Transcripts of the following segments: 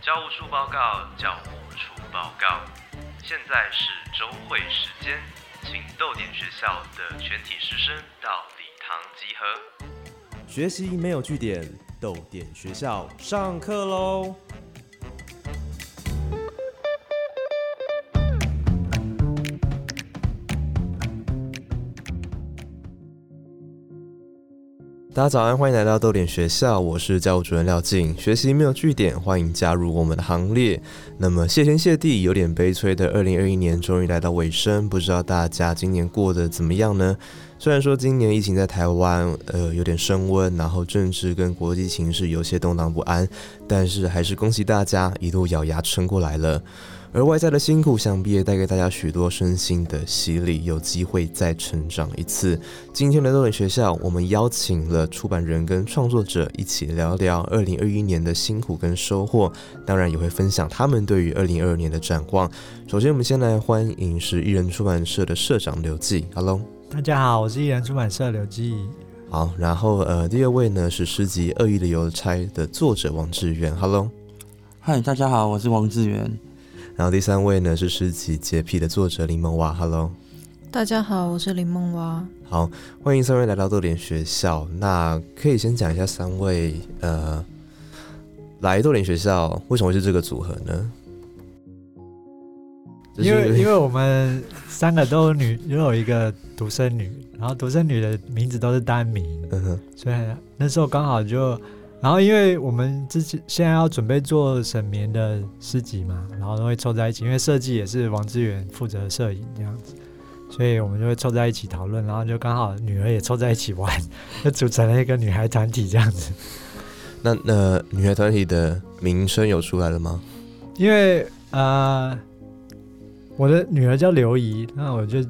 教务处报告，教务处报告。现在是周会时间，请逗点学校的全体师生到礼堂集合。学习没有据点，逗点学校上课喽！大家早安，欢迎来到豆点学校，我是教务主任廖静。学习没有据点，欢迎加入我们的行列。那么谢天谢地，有点悲催的二零二一年终于来到尾声，不知道大家今年过得怎么样呢？虽然说今年疫情在台湾呃有点升温，然后政治跟国际形势有些动荡不安，但是还是恭喜大家一路咬牙撑过来了。而外在的辛苦，想必也带给大家许多身心的洗礼，有机会再成长一次。今天的豆点学校，我们邀请了出版人跟创作者一起聊聊二零二一年的辛苦跟收获，当然也会分享他们对于二零二二年的展望。首先，我们先来欢迎是艺人出版社的社长刘记，Hello，大家好，我是艺人出版社刘记。好，然后呃，第二位呢是诗集《恶意的邮差》的作者王志远，Hello，嗨，大家好，我是王志远。然后第三位呢是诗集《洁癖》的作者林梦娃，Hello，大家好，我是林梦娃。好，欢迎三位来到豆点学校。那可以先讲一下三位呃，来豆点学校为什么会是这个组合呢？因为因为我们三个都女，又有一个独生女，然后独生女的名字都是单名，嗯哼，所以那时候刚好就，然后因为我们之前现在要准备做沈眠的诗集嘛，然后都会凑在一起，因为设计也是王志远负责摄影这样子，所以我们就会凑在一起讨论，然后就刚好女儿也凑在一起玩，就组成了一个女孩团体这样子。那那女孩团体的名声有出来了吗？因为呃，我的女儿叫刘怡，那我就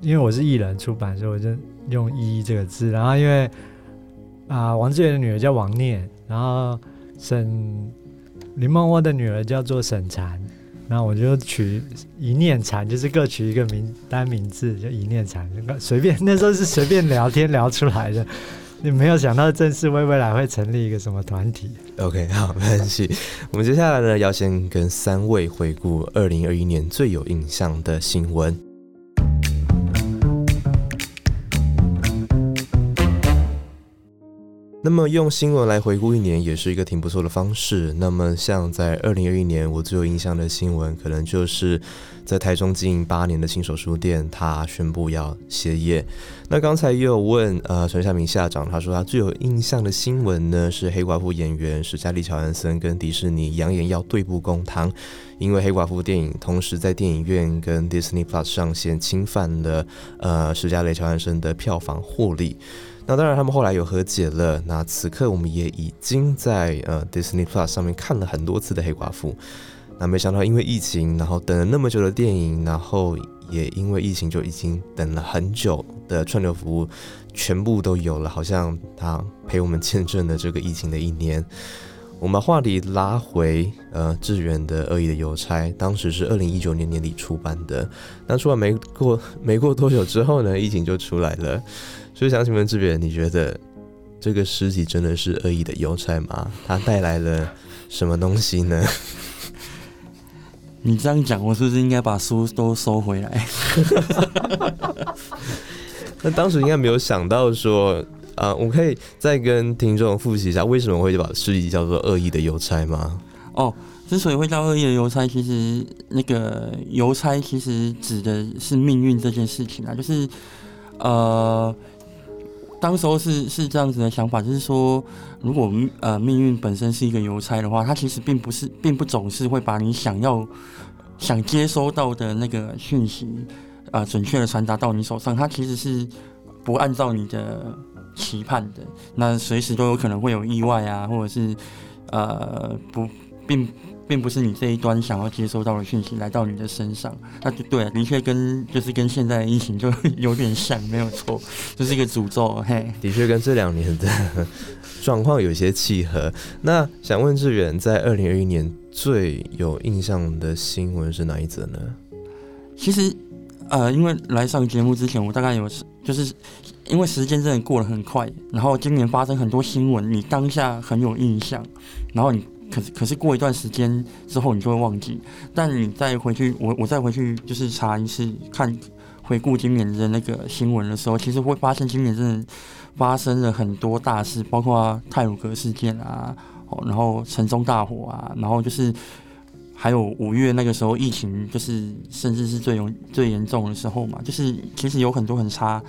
因为我是艺人出版，所以我就用“怡”这个字。然后因为啊、王志远的女儿叫王念，然后沈林梦窝的女儿叫做沈禅，然后我就取一念禅，就是各取一个名单名字，就一念禅，随便那时候是随便聊天聊出来的，你没有想到正式未未来会成立一个什么团体。OK，好，没关系。我们接下来呢，要先跟三位回顾二零二一年最有印象的新闻。那么用新闻来回顾一年，也是一个挺不错的方式。那么像在二零二一年，我最有印象的新闻，可能就是在台中经营八年的新手书店，他宣布要歇业。那刚才也有问呃陈夏明校长，他说他最有印象的新闻呢是黑寡妇演员史嘉丽乔安森跟迪士尼扬言要对簿公堂，因为黑寡妇电影同时在电影院跟 Disney Plus 上线，侵犯了呃史嘉丽乔安森的票房获利。那当然，他们后来有和解了。那此刻我们也已经在呃 Disney Plus 上面看了很多次的黑寡妇。那没想到因为疫情，然后等了那么久的电影，然后也因为疫情就已经等了很久的串流服务，全部都有了，好像他陪我们见证了这个疫情的一年。我们话题拉回呃志远的《恶意的邮差》，当时是二零一九年年底出版的。那出版没过没过多久之后呢，疫情就出来了。所以想请问志远，你觉得这个尸体真的是恶意的邮差吗？它带来了什么东西呢？你这样讲，我是不是应该把书都收回来？那当时应该没有想到说，啊，我可以再跟听众复习一下，为什么会把尸体叫做恶意的邮差吗？哦，之所以会叫恶意的邮差，其实那个邮差其实指的是命运这件事情啊，就是呃，当时候是是这样子的想法，就是说，如果呃命运本身是一个邮差的话，它其实并不是，并不总是会把你想要想接收到的那个讯息，呃，准确的传达到你手上，它其实是不按照你的期盼的，那随时都有可能会有意外啊，或者是呃不并并不是你这一端想要接收到的讯息来到你的身上，那就对，的确跟就是跟现在的疫情就 有点像，没有错，就是一个诅咒，嘿。的确跟这两年的状况有些契合。那想问志远，在二零二一年最有印象的新闻是哪一则呢？其实，呃，因为来上节目之前，我大概有就是因为时间真的过得很快，然后今年发生很多新闻，你当下很有印象，然后你可是可是过一段时间之后你就会忘记，但你再回去，我我再回去就是查一次看回顾今年的那个新闻的时候，其实会发现今年真的发生了很多大事，包括泰鲁格事件啊，哦，然后城中大火啊，然后就是还有五月那个时候疫情，就是甚至是最有最严重的时候嘛，就是其实有很多很差，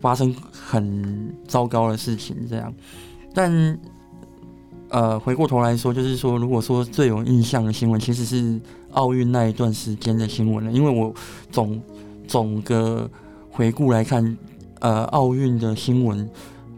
发生很糟糕的事情这样，但呃回过头来说，就是说如果说最有印象的新闻，其实是奥运那一段时间的新闻了，因为我总总个回顾来看，呃，奥运的新闻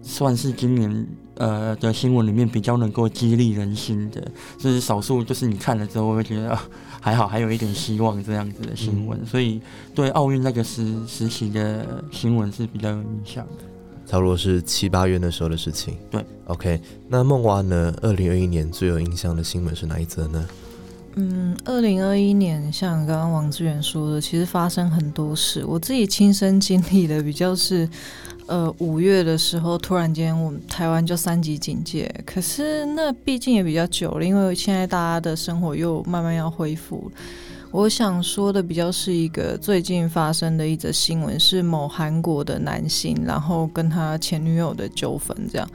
算是今年呃的新闻里面比较能够激励人心的，就是少数就是你看了之后会觉得、啊、还好，还有一点希望这样子的新闻，所以对奥运那个时时期的新闻是比较有印象的。差不多是七八月那时候的事情。对，OK。那梦蛙呢？二零二一年最有印象的新闻是哪一则呢？嗯，二零二一年像刚刚王志远说的，其实发生很多事。我自己亲身经历的比较是，呃，五月的时候突然间我们台湾就三级警戒，可是那毕竟也比较久了，因为现在大家的生活又慢慢要恢复。我想说的比较是一个最近发生的一则新闻，是某韩国的男性，然后跟他前女友的纠纷这样。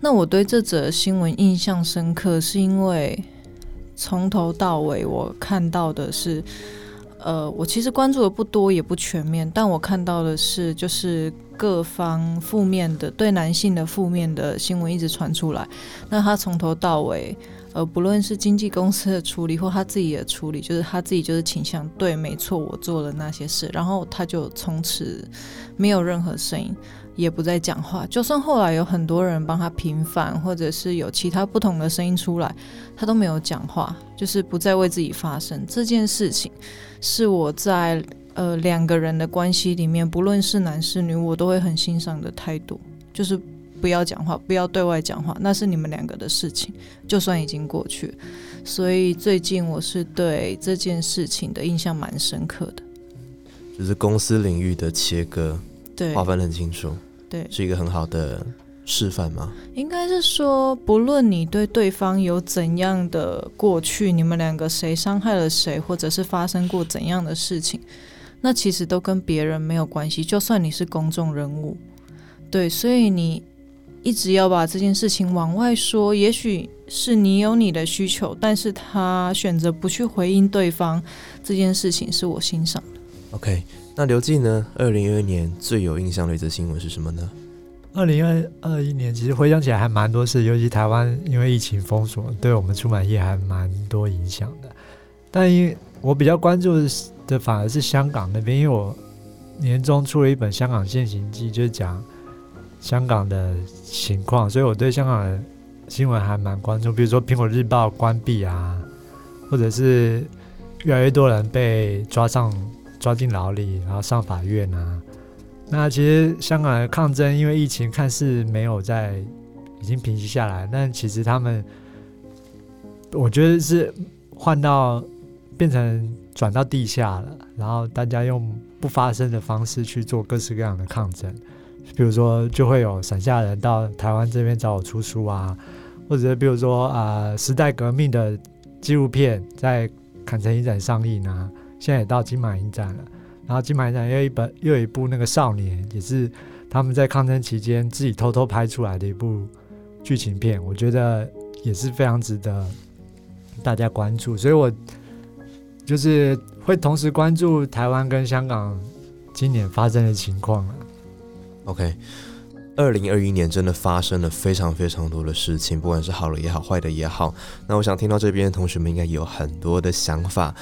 那我对这则新闻印象深刻，是因为从头到尾我看到的是，呃，我其实关注的不多也不全面，但我看到的是就是各方负面的对男性的负面的新闻一直传出来。那他从头到尾。呃，不论是经纪公司的处理或他自己的处理，就是他自己就是倾向对，没错，我做了那些事，然后他就从此没有任何声音，也不再讲话。就算后来有很多人帮他平反，或者是有其他不同的声音出来，他都没有讲话，就是不再为自己发声。这件事情是我在呃两个人的关系里面，不论是男是女，我都会很欣赏的态度，就是。不要讲话，不要对外讲话，那是你们两个的事情，就算已经过去。所以最近我是对这件事情的印象蛮深刻的，就是公司领域的切割，对，划分得很清楚，对，是一个很好的示范吗？应该是说，不论你对对方有怎样的过去，你们两个谁伤害了谁，或者是发生过怎样的事情，那其实都跟别人没有关系。就算你是公众人物，对，所以你。一直要把这件事情往外说，也许是你有你的需求，但是他选择不去回应对方，这件事情是我欣赏的。OK，那刘静呢？二零二一年最有印象的一则新闻是什么呢？二零二二一年其实回想起来还蛮多事，尤其台湾因为疫情封锁，对我们出版业还蛮多影响的。但因为我比较关注的反而是香港那边，因为我年终出了一本《香港现行记》，就是讲。香港的情况，所以我对香港的新闻还蛮关注。比如说《苹果日报》关闭啊，或者是越来越多人被抓上抓进牢里，然后上法院啊。那其实香港的抗争，因为疫情看似没有在已经平息下来，但其实他们，我觉得是换到变成转到地下了，然后大家用不发声的方式去做各式各样的抗争。比如说，就会有伞下人到台湾这边找我出书啊，或者比如说啊，时代革命的纪录片在坎城影展上映啊，现在也到金马影展了。然后金马影展又一本又有一部那个少年，也是他们在抗争期间自己偷偷拍出来的一部剧情片，我觉得也是非常值得大家关注。所以我就是会同时关注台湾跟香港今年发生的情况了。OK，二零二一年真的发生了非常非常多的事情，不管是好的也好，坏的也好。那我想听到这边的同学们应该有很多的想法，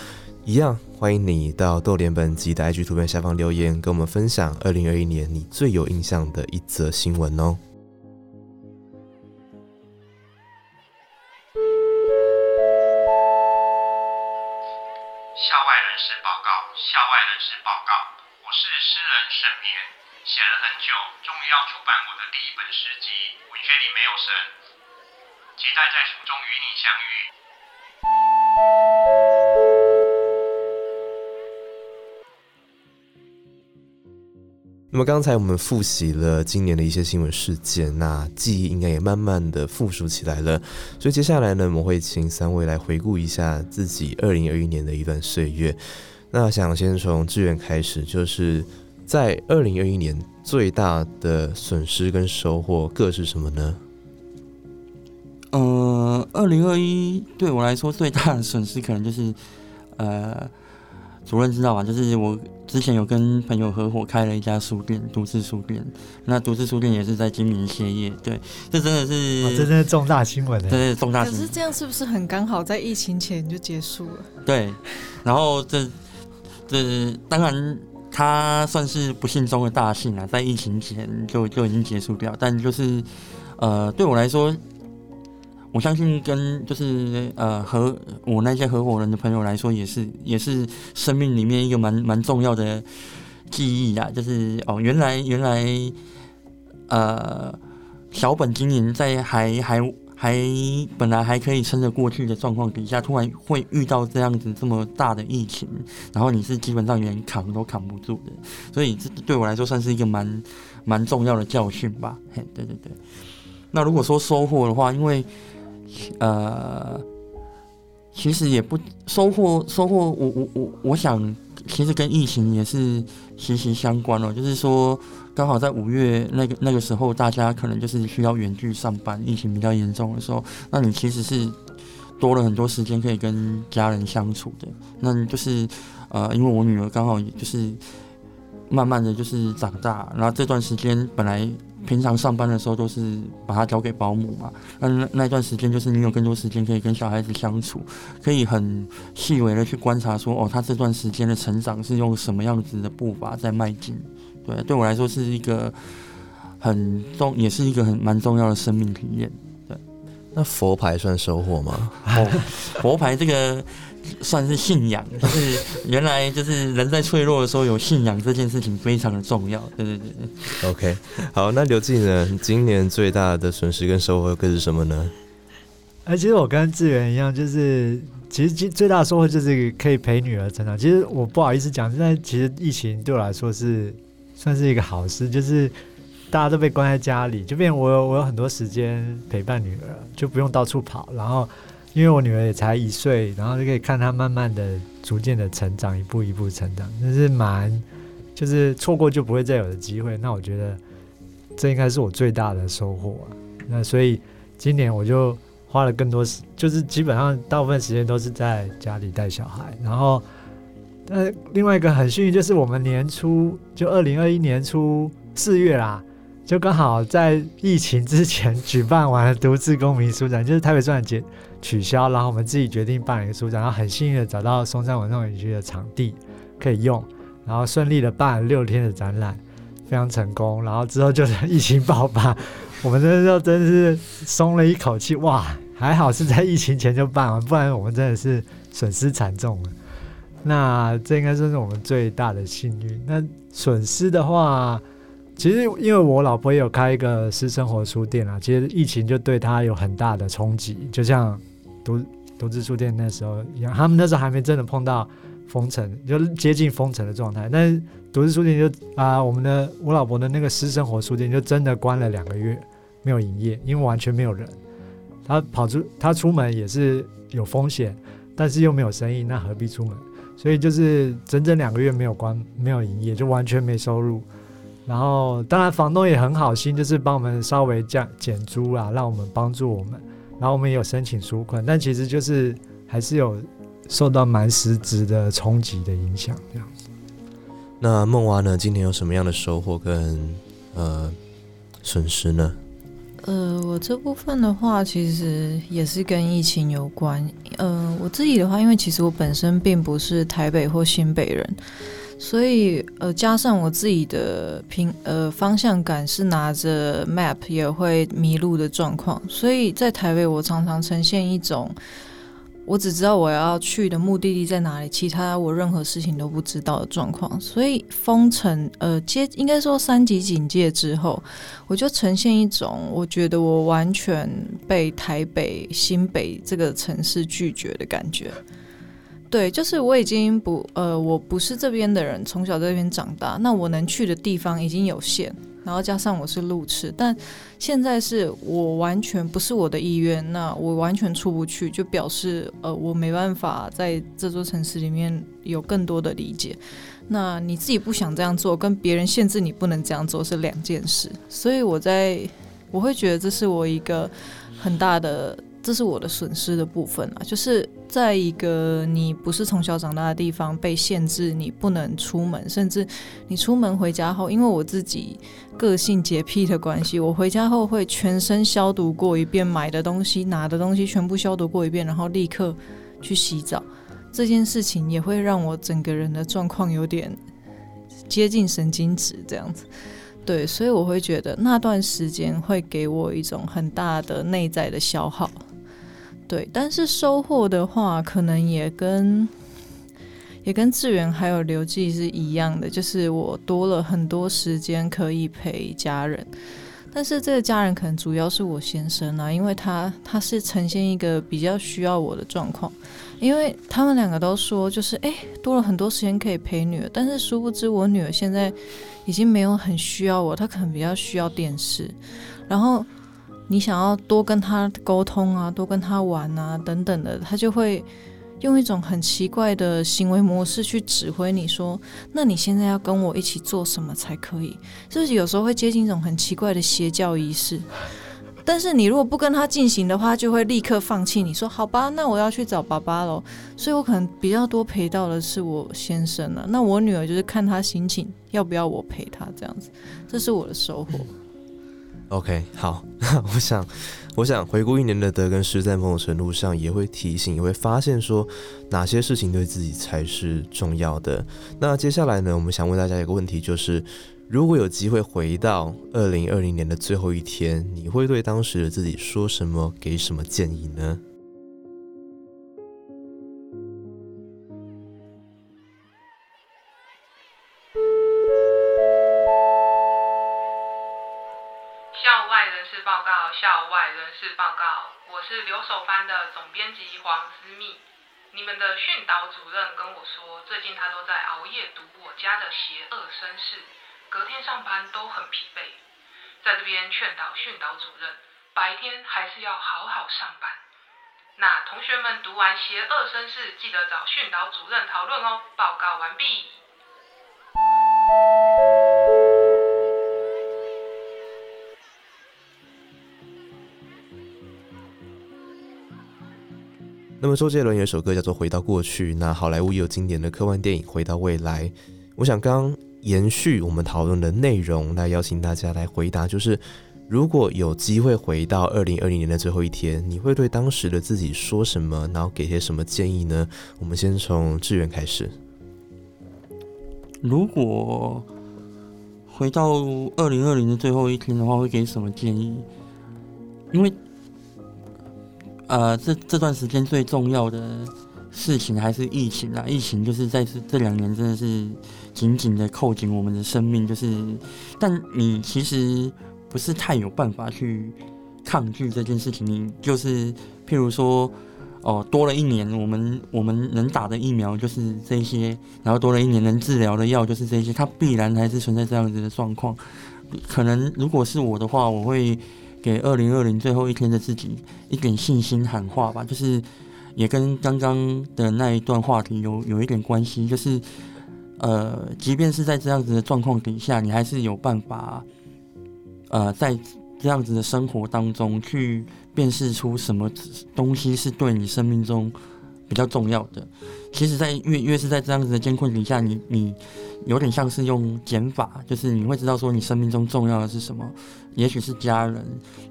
一样欢迎你到豆联本集的 IG 图片下方留言，跟我们分享二零二一年你最有印象的一则新闻哦。那么刚才我们复习了今年的一些新闻事件，那记忆应该也慢慢的复苏起来了。所以接下来呢，我们会请三位来回顾一下自己二零二一年的一段岁月。那想先从志远开始，就是在二零二一年最大的损失跟收获各是什么呢？呃，二零二一对我来说最大的损失可能就是，呃，主任知道吧？就是我之前有跟朋友合伙开了一家书店，独自书店。那独自书店也是在经营歇业，对，这真的是，哦这真是重大新闻呢。这是重大可新闻。是这样是不是很刚好在疫情前就结束了？对，然后这这当然他算是不幸中的大幸啊，在疫情前就就已经结束掉，但就是呃，对我来说。我相信跟就是呃和我那些合伙人的朋友来说，也是也是生命里面一个蛮蛮重要的记忆啊，就是哦原来原来呃小本经营在还还还本来还可以撑得过去的状况底下，突然会遇到这样子这么大的疫情，然后你是基本上连扛都扛不住的，所以这对我来说算是一个蛮蛮重要的教训吧。嘿，对对对。那如果说收获的话，因为呃，其实也不收获收获，我我我我想，其实跟疫情也是息息相关哦。就是说，刚好在五月那个那个时候，大家可能就是需要远距上班，疫情比较严重的时候，那你其实是多了很多时间可以跟家人相处的。那就是呃，因为我女儿刚好也就是慢慢的就是长大，然后这段时间本来。平常上班的时候都是把它交给保姆嘛，那那那段时间就是你有更多时间可以跟小孩子相处，可以很细微的去观察说，哦，他这段时间的成长是用什么样子的步伐在迈进，对，对我来说是一个很重，也是一个很蛮重要的生命体验。对，那佛牌算收获吗？哦，佛牌这个。算是信仰，就是原来就是人在脆弱的时候有信仰这件事情非常的重要。对对对。OK，好，那刘静呢？今年最大的损失跟收获各是什么呢？哎、其实我跟志源一样，就是其实最最大的收获就是可以陪女儿成长。其实我不好意思讲，现在其实疫情对我来说是算是一个好事，就是大家都被关在家里，就变我有我有很多时间陪伴女儿，就不用到处跑，然后。因为我女儿也才一岁，然后就可以看她慢慢的、逐渐的成长，一步一步成长，那是蛮，就是错过就不会再有的机会。那我觉得这应该是我最大的收获啊。那所以今年我就花了更多时，就是基本上大部分时间都是在家里带小孩。然后，那，另外一个很幸运就是我们年初就二零二一年初四月啦。就刚好在疫情之前举办完了独自公民书展，就是台北书展节取消，然后我们自己决定办一个书展，然后很幸运的找到松山文创园区的场地可以用，然后顺利的办了六天的展览，非常成功。然后之后就是疫情爆发，我们那时候真是松了一口气，哇，还好是在疫情前就办完，不然我们真的是损失惨重了。那这应该算是我们最大的幸运。那损失的话。其实，因为我老婆也有开一个私生活书店啊，其实疫情就对她有很大的冲击，就像独独自书店那时候一样，他们那时候还没真的碰到封城，就接近封城的状态。但是独自书店就啊，我们的我老婆的那个私生活书店就真的关了两个月，没有营业，因为完全没有人。他跑出他出门也是有风险，但是又没有生意，那何必出门？所以就是整整两个月没有关，没有营业，就完全没收入。然后，当然房东也很好心，就是帮我们稍微降减租啊，让我们帮助我们。然后我们也有申请纾困，但其实就是还是有受到蛮实质的冲击的影响，这样子。那梦娃呢？今年有什么样的收获跟呃损失呢？呃，我这部分的话，其实也是跟疫情有关。呃，我自己的话，因为其实我本身并不是台北或新北人。所以，呃，加上我自己的平呃方向感是拿着 map 也会迷路的状况，所以在台北我常常呈现一种我只知道我要去的目的地在哪里，其他我任何事情都不知道的状况。所以封城呃接应该说三级警戒之后，我就呈现一种我觉得我完全被台北新北这个城市拒绝的感觉。对，就是我已经不呃，我不是这边的人，从小在这边长大，那我能去的地方已经有限，然后加上我是路痴，但现在是我完全不是我的意愿，那我完全出不去，就表示呃，我没办法在这座城市里面有更多的理解。那你自己不想这样做，跟别人限制你不能这样做是两件事，所以我在我会觉得这是我一个很大的。这是我的损失的部分啊，就是在一个你不是从小长大的地方被限制，你不能出门，甚至你出门回家后，因为我自己个性洁癖的关系，我回家后会全身消毒过一遍，买的东西、拿的东西全部消毒过一遍，然后立刻去洗澡。这件事情也会让我整个人的状况有点接近神经质这样子。对，所以我会觉得那段时间会给我一种很大的内在的消耗。对，但是收获的话，可能也跟也跟志远还有刘记是一样的，就是我多了很多时间可以陪家人。但是这个家人可能主要是我先生啊，因为他他是呈现一个比较需要我的状况，因为他们两个都说，就是哎，多了很多时间可以陪女儿，但是殊不知我女儿现在已经没有很需要我，她可能比较需要电视，然后。你想要多跟他沟通啊，多跟他玩啊，等等的，他就会用一种很奇怪的行为模式去指挥你说，那你现在要跟我一起做什么才可以？就是有时候会接近一种很奇怪的邪教仪式。但是你如果不跟他进行的话，就会立刻放弃。你说好吧，那我要去找爸爸喽。所以我可能比较多陪到的是我先生了。那我女儿就是看他心情要不要我陪他这样子，这是我的收获。OK，好，我想，我想回顾一年的德跟失，在某种程度上也会提醒，也会发现说哪些事情对自己才是重要的。那接下来呢，我们想问大家一个问题，就是如果有机会回到二零二零年的最后一天，你会对当时的自己说什么，给什么建议呢？是留守番的总编辑黄思密，你们的训导主任跟我说，最近他都在熬夜读我家的邪恶身世，隔天上班都很疲惫。在这边劝导训导主任，白天还是要好好上班。那同学们读完邪恶身世，记得找训导主任讨论哦。报告完毕。那么周杰伦有一首歌叫做《回到过去》，那好莱坞也有经典的科幻电影《回到未来》。我想刚延续我们讨论的内容，来邀请大家来回答，就是如果有机会回到二零二零年的最后一天，你会对当时的自己说什么，然后给些什么建议呢？我们先从志远开始。如果回到二零二零的最后一天的话，会给什么建议？因为。呃，这这段时间最重要的事情还是疫情啦。疫情就是在这这两年真的是紧紧的扣紧我们的生命，就是，但你其实不是太有办法去抗拒这件事情。你就是譬如说，哦，多了一年，我们我们能打的疫苗就是这些，然后多了一年能治疗的药就是这些，它必然还是存在这样子的状况。可能如果是我的话，我会。给二零二零最后一天的自己一点信心喊话吧，就是也跟刚刚的那一段话题有有一点关系，就是呃，即便是在这样子的状况底下，你还是有办法，呃，在这样子的生活当中去辨识出什么东西是对你生命中比较重要的。其实，在越越是在这样子的监控底下，你你。有点像是用减法，就是你会知道说你生命中重要的是什么，也许是家人，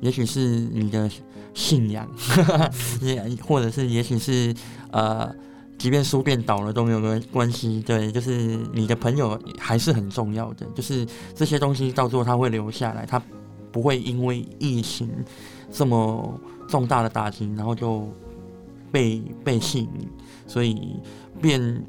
也许是你的信仰，也或者是也许是呃，即便书店倒了都没有关关系，对，就是你的朋友还是很重要的，就是这些东西到最后他会留下来，他不会因为疫情这么重大的打击，然后就被被弃，所以变。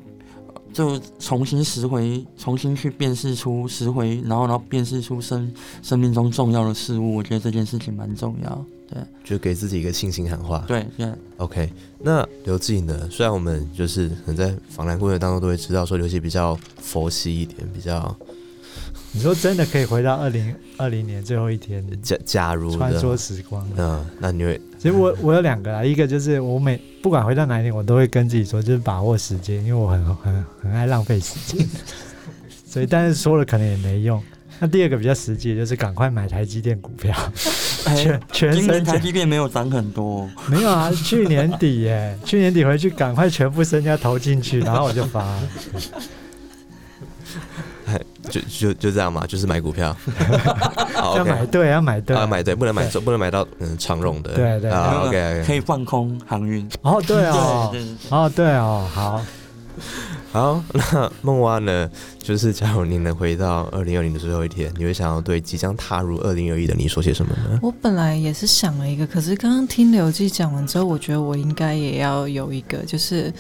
就重新拾回，重新去辨识出拾回，然后然后辨识出生生命中重要的事物。我觉得这件事情蛮重要。对，就给自己一个信心喊话。对，对。OK，那刘志颖呢？虽然我们就是可能在访谈过程当中都会知道说刘志比较佛系一点，比较 你说真的可以回到二零二零年最后一天，假假如穿梭，时光？嗯，那你会其实我我有两个啊，一个就是我每不管回到哪一年，我都会跟自己说，就是把握时间，因为我很很很爱浪费时间，所以但是说了可能也没用。那第二个比较实际，就是赶快买台积电股票，全哎，全今年身台积电没有涨很多，没有啊，去年底耶，去年底回去赶快全部身家投进去，然后我就发。就就就这样嘛，就是买股票。好要 OK，买对，要买对，啊买对，不能买对错，不能买到嗯长荣的。对对啊对 OK 可 OK。以放空航运。哦，对哦，对对对哦，对哦，好，好，那梦蛙呢？就是假如你能回到二零二零的最后一天，你会想要对即将踏入二零二一的你说些什么呢？我本来也是想了一个，可是刚刚听刘记讲完之后，我觉得我应该也要有一个，就是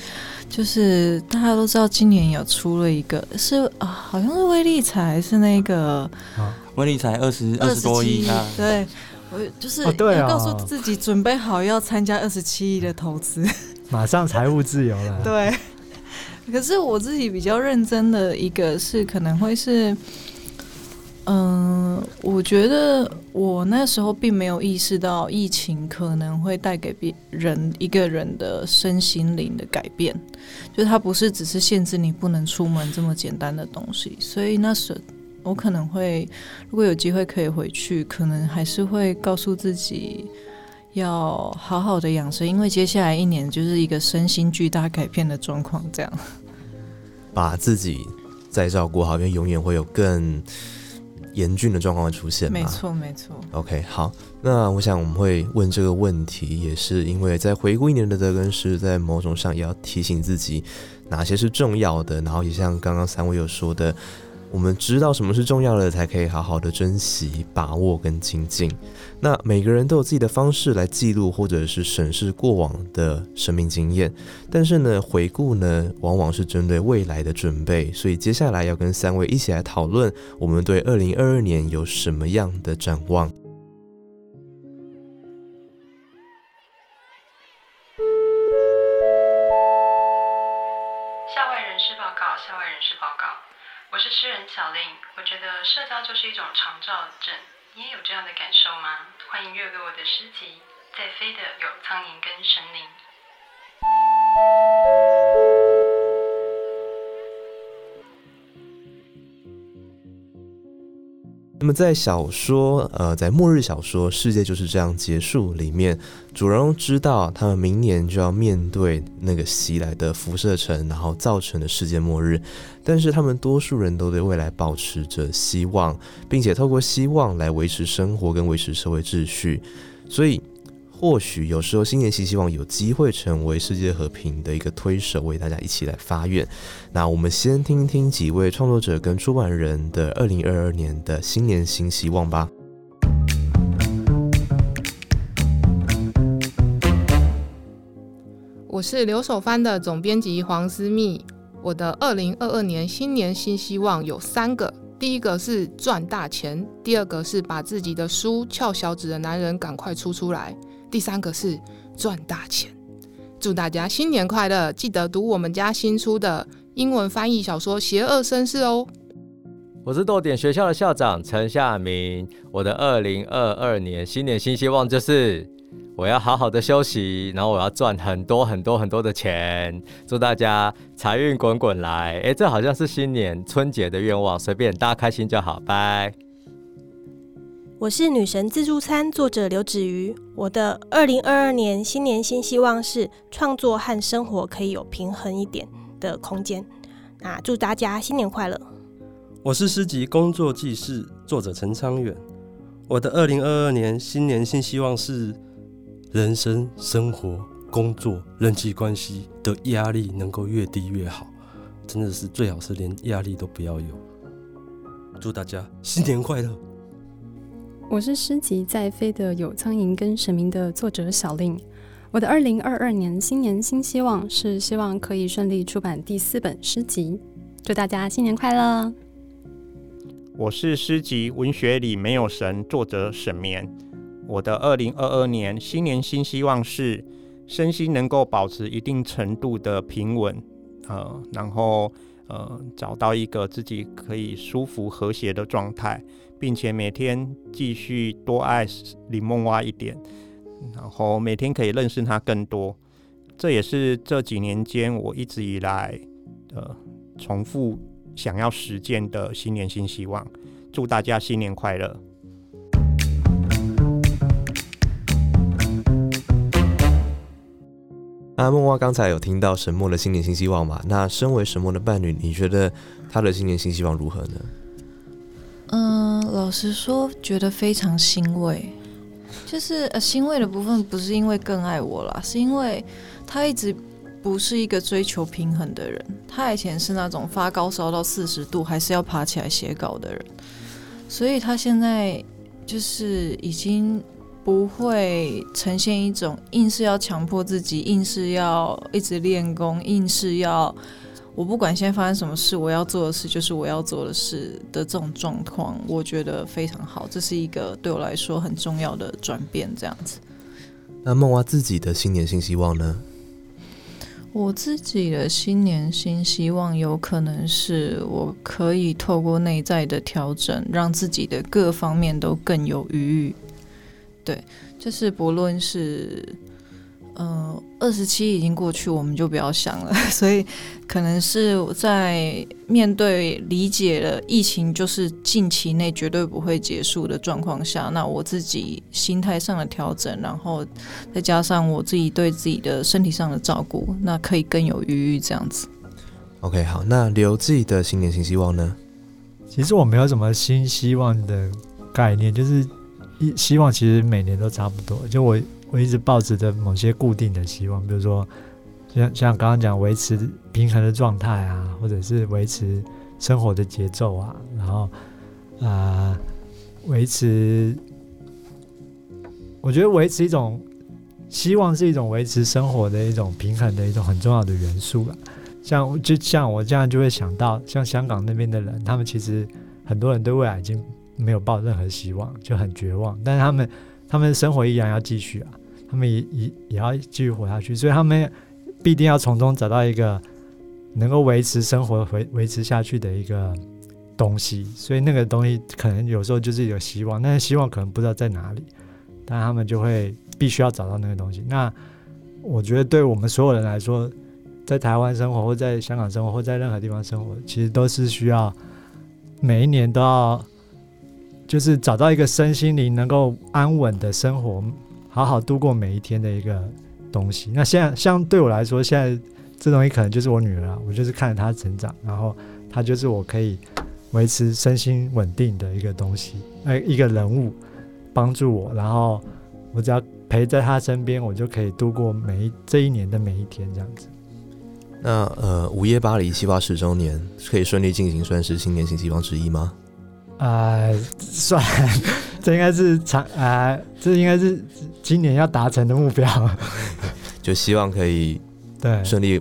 就是大家都知道今年有出了一个是啊，好像是威力彩是那个威力才二十二十多亿27啊，对。我就是告诉自己准备好要参加二十七亿的投资，马上财务自由了。对。可是我自己比较认真的一个是可能会是，嗯、我觉得我那时候并没有意识到疫情可能会带给别人一个人的身心灵的改变，就它不是只是限制你不能出门这么简单的东西，所以那时我可能会如果有机会可以回去，可能还是会告诉自己。要好好的养生，因为接下来一年就是一个身心巨大改变的状况，这样。把自己再照顾好，因为永远会有更严峻的状况会出现嘛。没错，没错。OK，好，那我想我们会问这个问题，也是因为在回顾一年的德根师，在某种上也要提醒自己哪些是重要的，然后也像刚刚三位有说的，我们知道什么是重要的，才可以好好的珍惜、把握跟精进。那每个人都有自己的方式来记录或者是审视过往的生命经验，但是呢，回顾呢，往往是针对未来的准备。所以接下来要跟三位一起来讨论，我们对二零二二年有什么样的展望。那么在小说，呃，在末日小说《世界就是这样结束》里面，主人公知道他们明年就要面对那个袭来的辐射尘，然后造成的世界末日，但是他们多数人都对未来保持着希望，并且透过希望来维持生活跟维持社会秩序，所以。或许有时候新年新希望有机会成为世界和平的一个推手，为大家一起来发愿。那我们先听听几位创作者跟出版人的二零二二年的新年新希望吧。我是留守番的总编辑黄思密。我的二零二二年新年新希望有三个，第一个是赚大钱，第二个是把自己的书《翘小指的男人》赶快出出来，第三个是赚大钱。祝大家新年快乐！记得读我们家新出的英文翻译小说《邪恶绅士》哦。我是逗点学校的校长陈夏明。我的二零二二年新年新希望就是，我要好好的休息，然后我要赚很多很多很多的钱。祝大家财运滚滚来！诶，这好像是新年春节的愿望，随便大家开心就好，拜。我是女神自助餐作者刘子瑜。我的二零二二年新年新希望是创作和生活可以有平衡一点的空间。那祝大家新年快乐！我是诗集工作记事作者陈昌远。我的二零二二年新年新希望是人生、生活、工作、人际关系的压力能够越低越好，真的是最好是连压力都不要有。祝大家新年快乐！我是诗集在飞的有苍蝇跟神明的作者小令。我的二零二二年新年新希望是希望可以顺利出版第四本诗集，祝大家新年快乐！我是诗集《文学里没有神》作者沈绵。我的二零二二年新年新希望是身心能够保持一定程度的平稳，呃，然后呃找到一个自己可以舒服和谐的状态，并且每天继续多爱林梦蛙一点。然后每天可以认识他更多，这也是这几年间我一直以来呃重复想要实践的新年新希望。祝大家新年快乐！那梦蛙刚才有听到沈墨的新年新希望嘛？那身为沈墨的伴侣，你觉得他的新年新希望如何呢？嗯，老实说，觉得非常欣慰。就是呃，欣慰的部分不是因为更爱我啦，是因为他一直不是一个追求平衡的人。他以前是那种发高烧到四十度还是要爬起来写稿的人，所以他现在就是已经不会呈现一种硬是要强迫自己，硬是要一直练功，硬是要。我不管现在发生什么事，我要做的事就是我要做的事的这种状况，我觉得非常好。这是一个对我来说很重要的转变，这样子。那梦娃自己的新年新希望呢？我自己的新年新希望有可能是我可以透过内在的调整，让自己的各方面都更有余裕。对，就是不论是。嗯，二十七已经过去，我们就不要想了。所以，可能是在面对理解了疫情就是近期内绝对不会结束的状况下，那我自己心态上的调整，然后再加上我自己对自己的身体上的照顾，那可以更有余裕这样子。OK，好，那留自己的新年新希望呢？其实我没有什么新希望的概念，就是一希望其实每年都差不多。就我。我一直抱持着某些固定的希望，比如说像像刚刚讲维持平衡的状态啊，或者是维持生活的节奏啊，然后啊维持，我觉得维持一种希望是一种维持生活的一种平衡的一种很重要的元素了。像就像我这样就会想到，像香港那边的人，他们其实很多人对未来已经没有抱任何希望，就很绝望，但是他们。他们生活依然要继续啊，他们也也也要继续活下去，所以他们必定要从中找到一个能够维持生活维维持下去的一个东西，所以那个东西可能有时候就是有希望，但是希望可能不知道在哪里，但他们就会必须要找到那个东西。那我觉得对我们所有人来说，在台湾生活或在香港生活或在任何地方生活，其实都是需要每一年都要。就是找到一个身心灵能够安稳的生活，好好度过每一天的一个东西。那现在，像对我来说，现在这东西可能就是我女儿啊，我就是看着她成长，然后她就是我可以维持身心稳定的一个东西，哎，一个人物帮助我，然后我只要陪在她身边，我就可以度过每一这一年的每一天这样子。那呃，午夜巴黎七八十周年可以顺利进行，算是新年新希望之一吗？呃，算，这应该是长呃，这应该是今年要达成的目标，就希望可以对顺利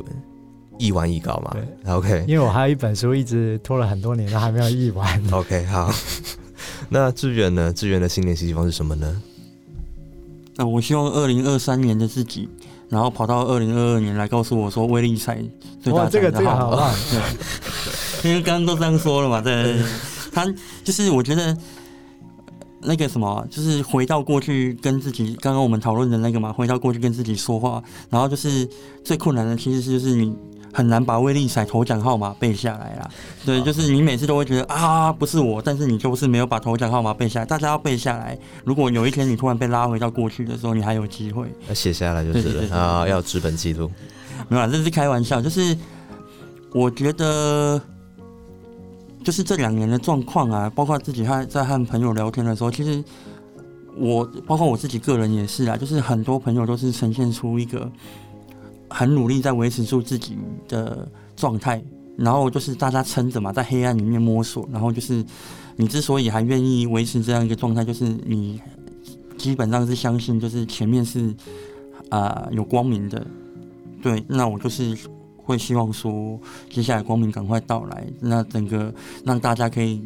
译完译稿嘛。对，OK。因为我还有一本书一直拖了很多年，都还没有译完。OK，好。那志远呢？志远的新年新希望是什么呢？那我希望二零二三年的自己，然后跑到二零二二年来告诉我说，威力赛最大这个这个好棒。对，因为刚刚都这样说了嘛，对。他就是我觉得那个什么，就是回到过去跟自己刚刚我们讨论的那个嘛，回到过去跟自己说话，然后就是最困难的其实就是你很难把威力彩头奖号码背下来啦。对，就是你每次都会觉得啊不是我，但是你就是没有把头奖号码背下来。大家要背下来，如果有一天你突然被拉回到过去的时候，你还有机会。要写下来就是了啊，要纸本记录。没有啦，这是开玩笑，就是我觉得。就是这两年的状况啊，包括自己还在和朋友聊天的时候，其实我包括我自己个人也是啊，就是很多朋友都是呈现出一个很努力在维持住自己的状态，然后就是大家撑着嘛，在黑暗里面摸索，然后就是你之所以还愿意维持这样一个状态，就是你基本上是相信，就是前面是啊、有光明的。对，那我就是会希望说，接下来光明赶快到来，那整个让大家可以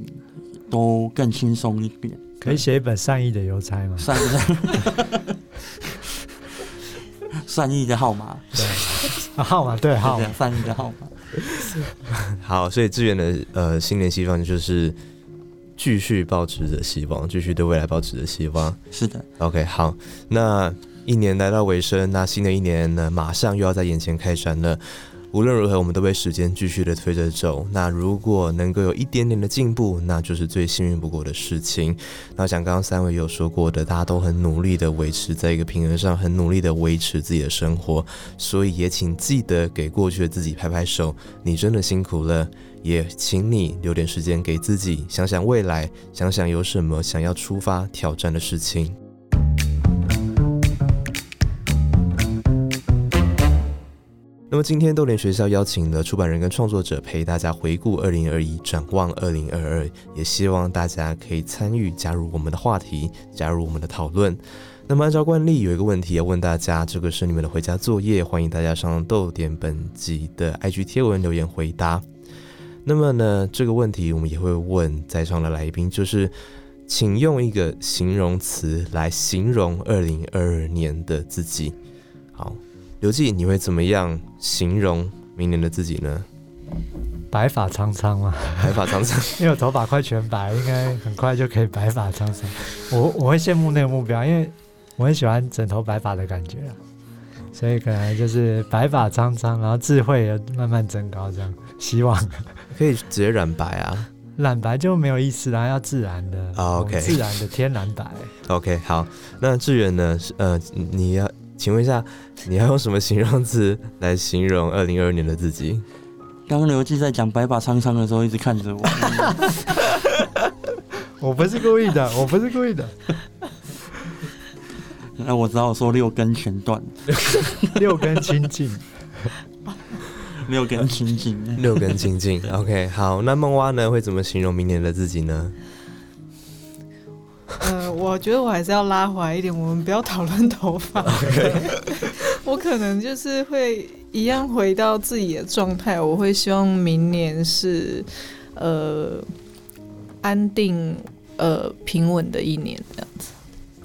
都更轻松一点。可以写一本善意的邮差吗？善意的善意的号码，对，啊号码对号码，善意的号码。好，所以志远的呃新年希望就是继续保持着希望，继续对未来保持着希望。是的，OK，好，那一年来到尾声，那新的一年呢，马上又要在眼前开展了。无论如何，我们都被时间继续的推着走。那如果能够有一点点的进步，那就是最幸运不过的事情。那像刚刚三位有说过的，大家都很努力的维持在一个平衡上，很努力的维持自己的生活，所以也请记得给过去的自己拍拍手，你真的辛苦了。也请你留点时间给自己，想想未来，想想有什么想要出发挑战的事情。那么今天豆联学校邀请了出版人跟创作者陪大家回顾二零二一，展望二零二二，也希望大家可以参与加入我们的话题，加入我们的讨论。那么按照惯例，有一个问题要问大家，这个是你们的回家作业，欢迎大家上豆点本集的 IG 贴文留言回答。那么呢，这个问题我们也会问在场的来宾，就是请用一个形容词来形容二零二二年的自己。好，刘记，你会怎么样形容明年的自己呢？白发苍苍嘛，白发苍苍，因为我头发快全白，应该很快就可以白发苍苍。我我会羡慕那个目标，因为我很喜欢枕头白发的感觉啊，所以可能就是白发苍苍，然后智慧也慢慢增高，这样希望 可以直接染白啊。染白就没有意思啦，要自然的啊，OK 自然的天然白。OK，好，那志远呢？是呃，你要请问一下，你要用什么形容词来形容二零二二年的自己？刚刚刘记在讲白发苍苍的时候，一直看着我。我不是故意的，我不是故意的。那我只好说六根全断，六根清净，六根清净。六根清净。OK，好，那梦蛙呢会怎么形容明年的自己呢？呃，我觉得我还是要拉回来一点，我们不要讨论头发。我可能就是会一样回到自己的状态，我会希望明年是呃安定呃平稳的一年这样子。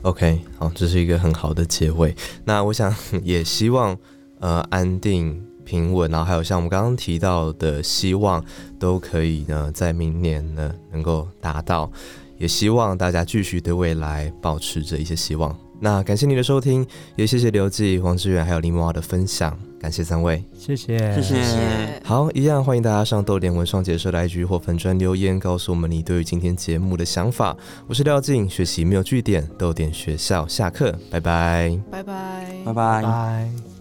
OK，好，这是一个很好的结尾。那我想也希望呃安定平稳，然后还有像我们刚刚提到的希望，都可以呢在明年呢能够达到。也希望大家继续对未来保持着一些希望。那感谢你的收听，也谢谢刘记、黄志远还有林梦华的分享，感谢三位，谢谢，谢谢。好，一样欢迎大家上豆点文创结社的 IG 或粉专留言，告诉我们你对于今天节目的想法。我是廖静，学习没有据点，豆点学校下课，拜拜。拜拜，拜拜。拜。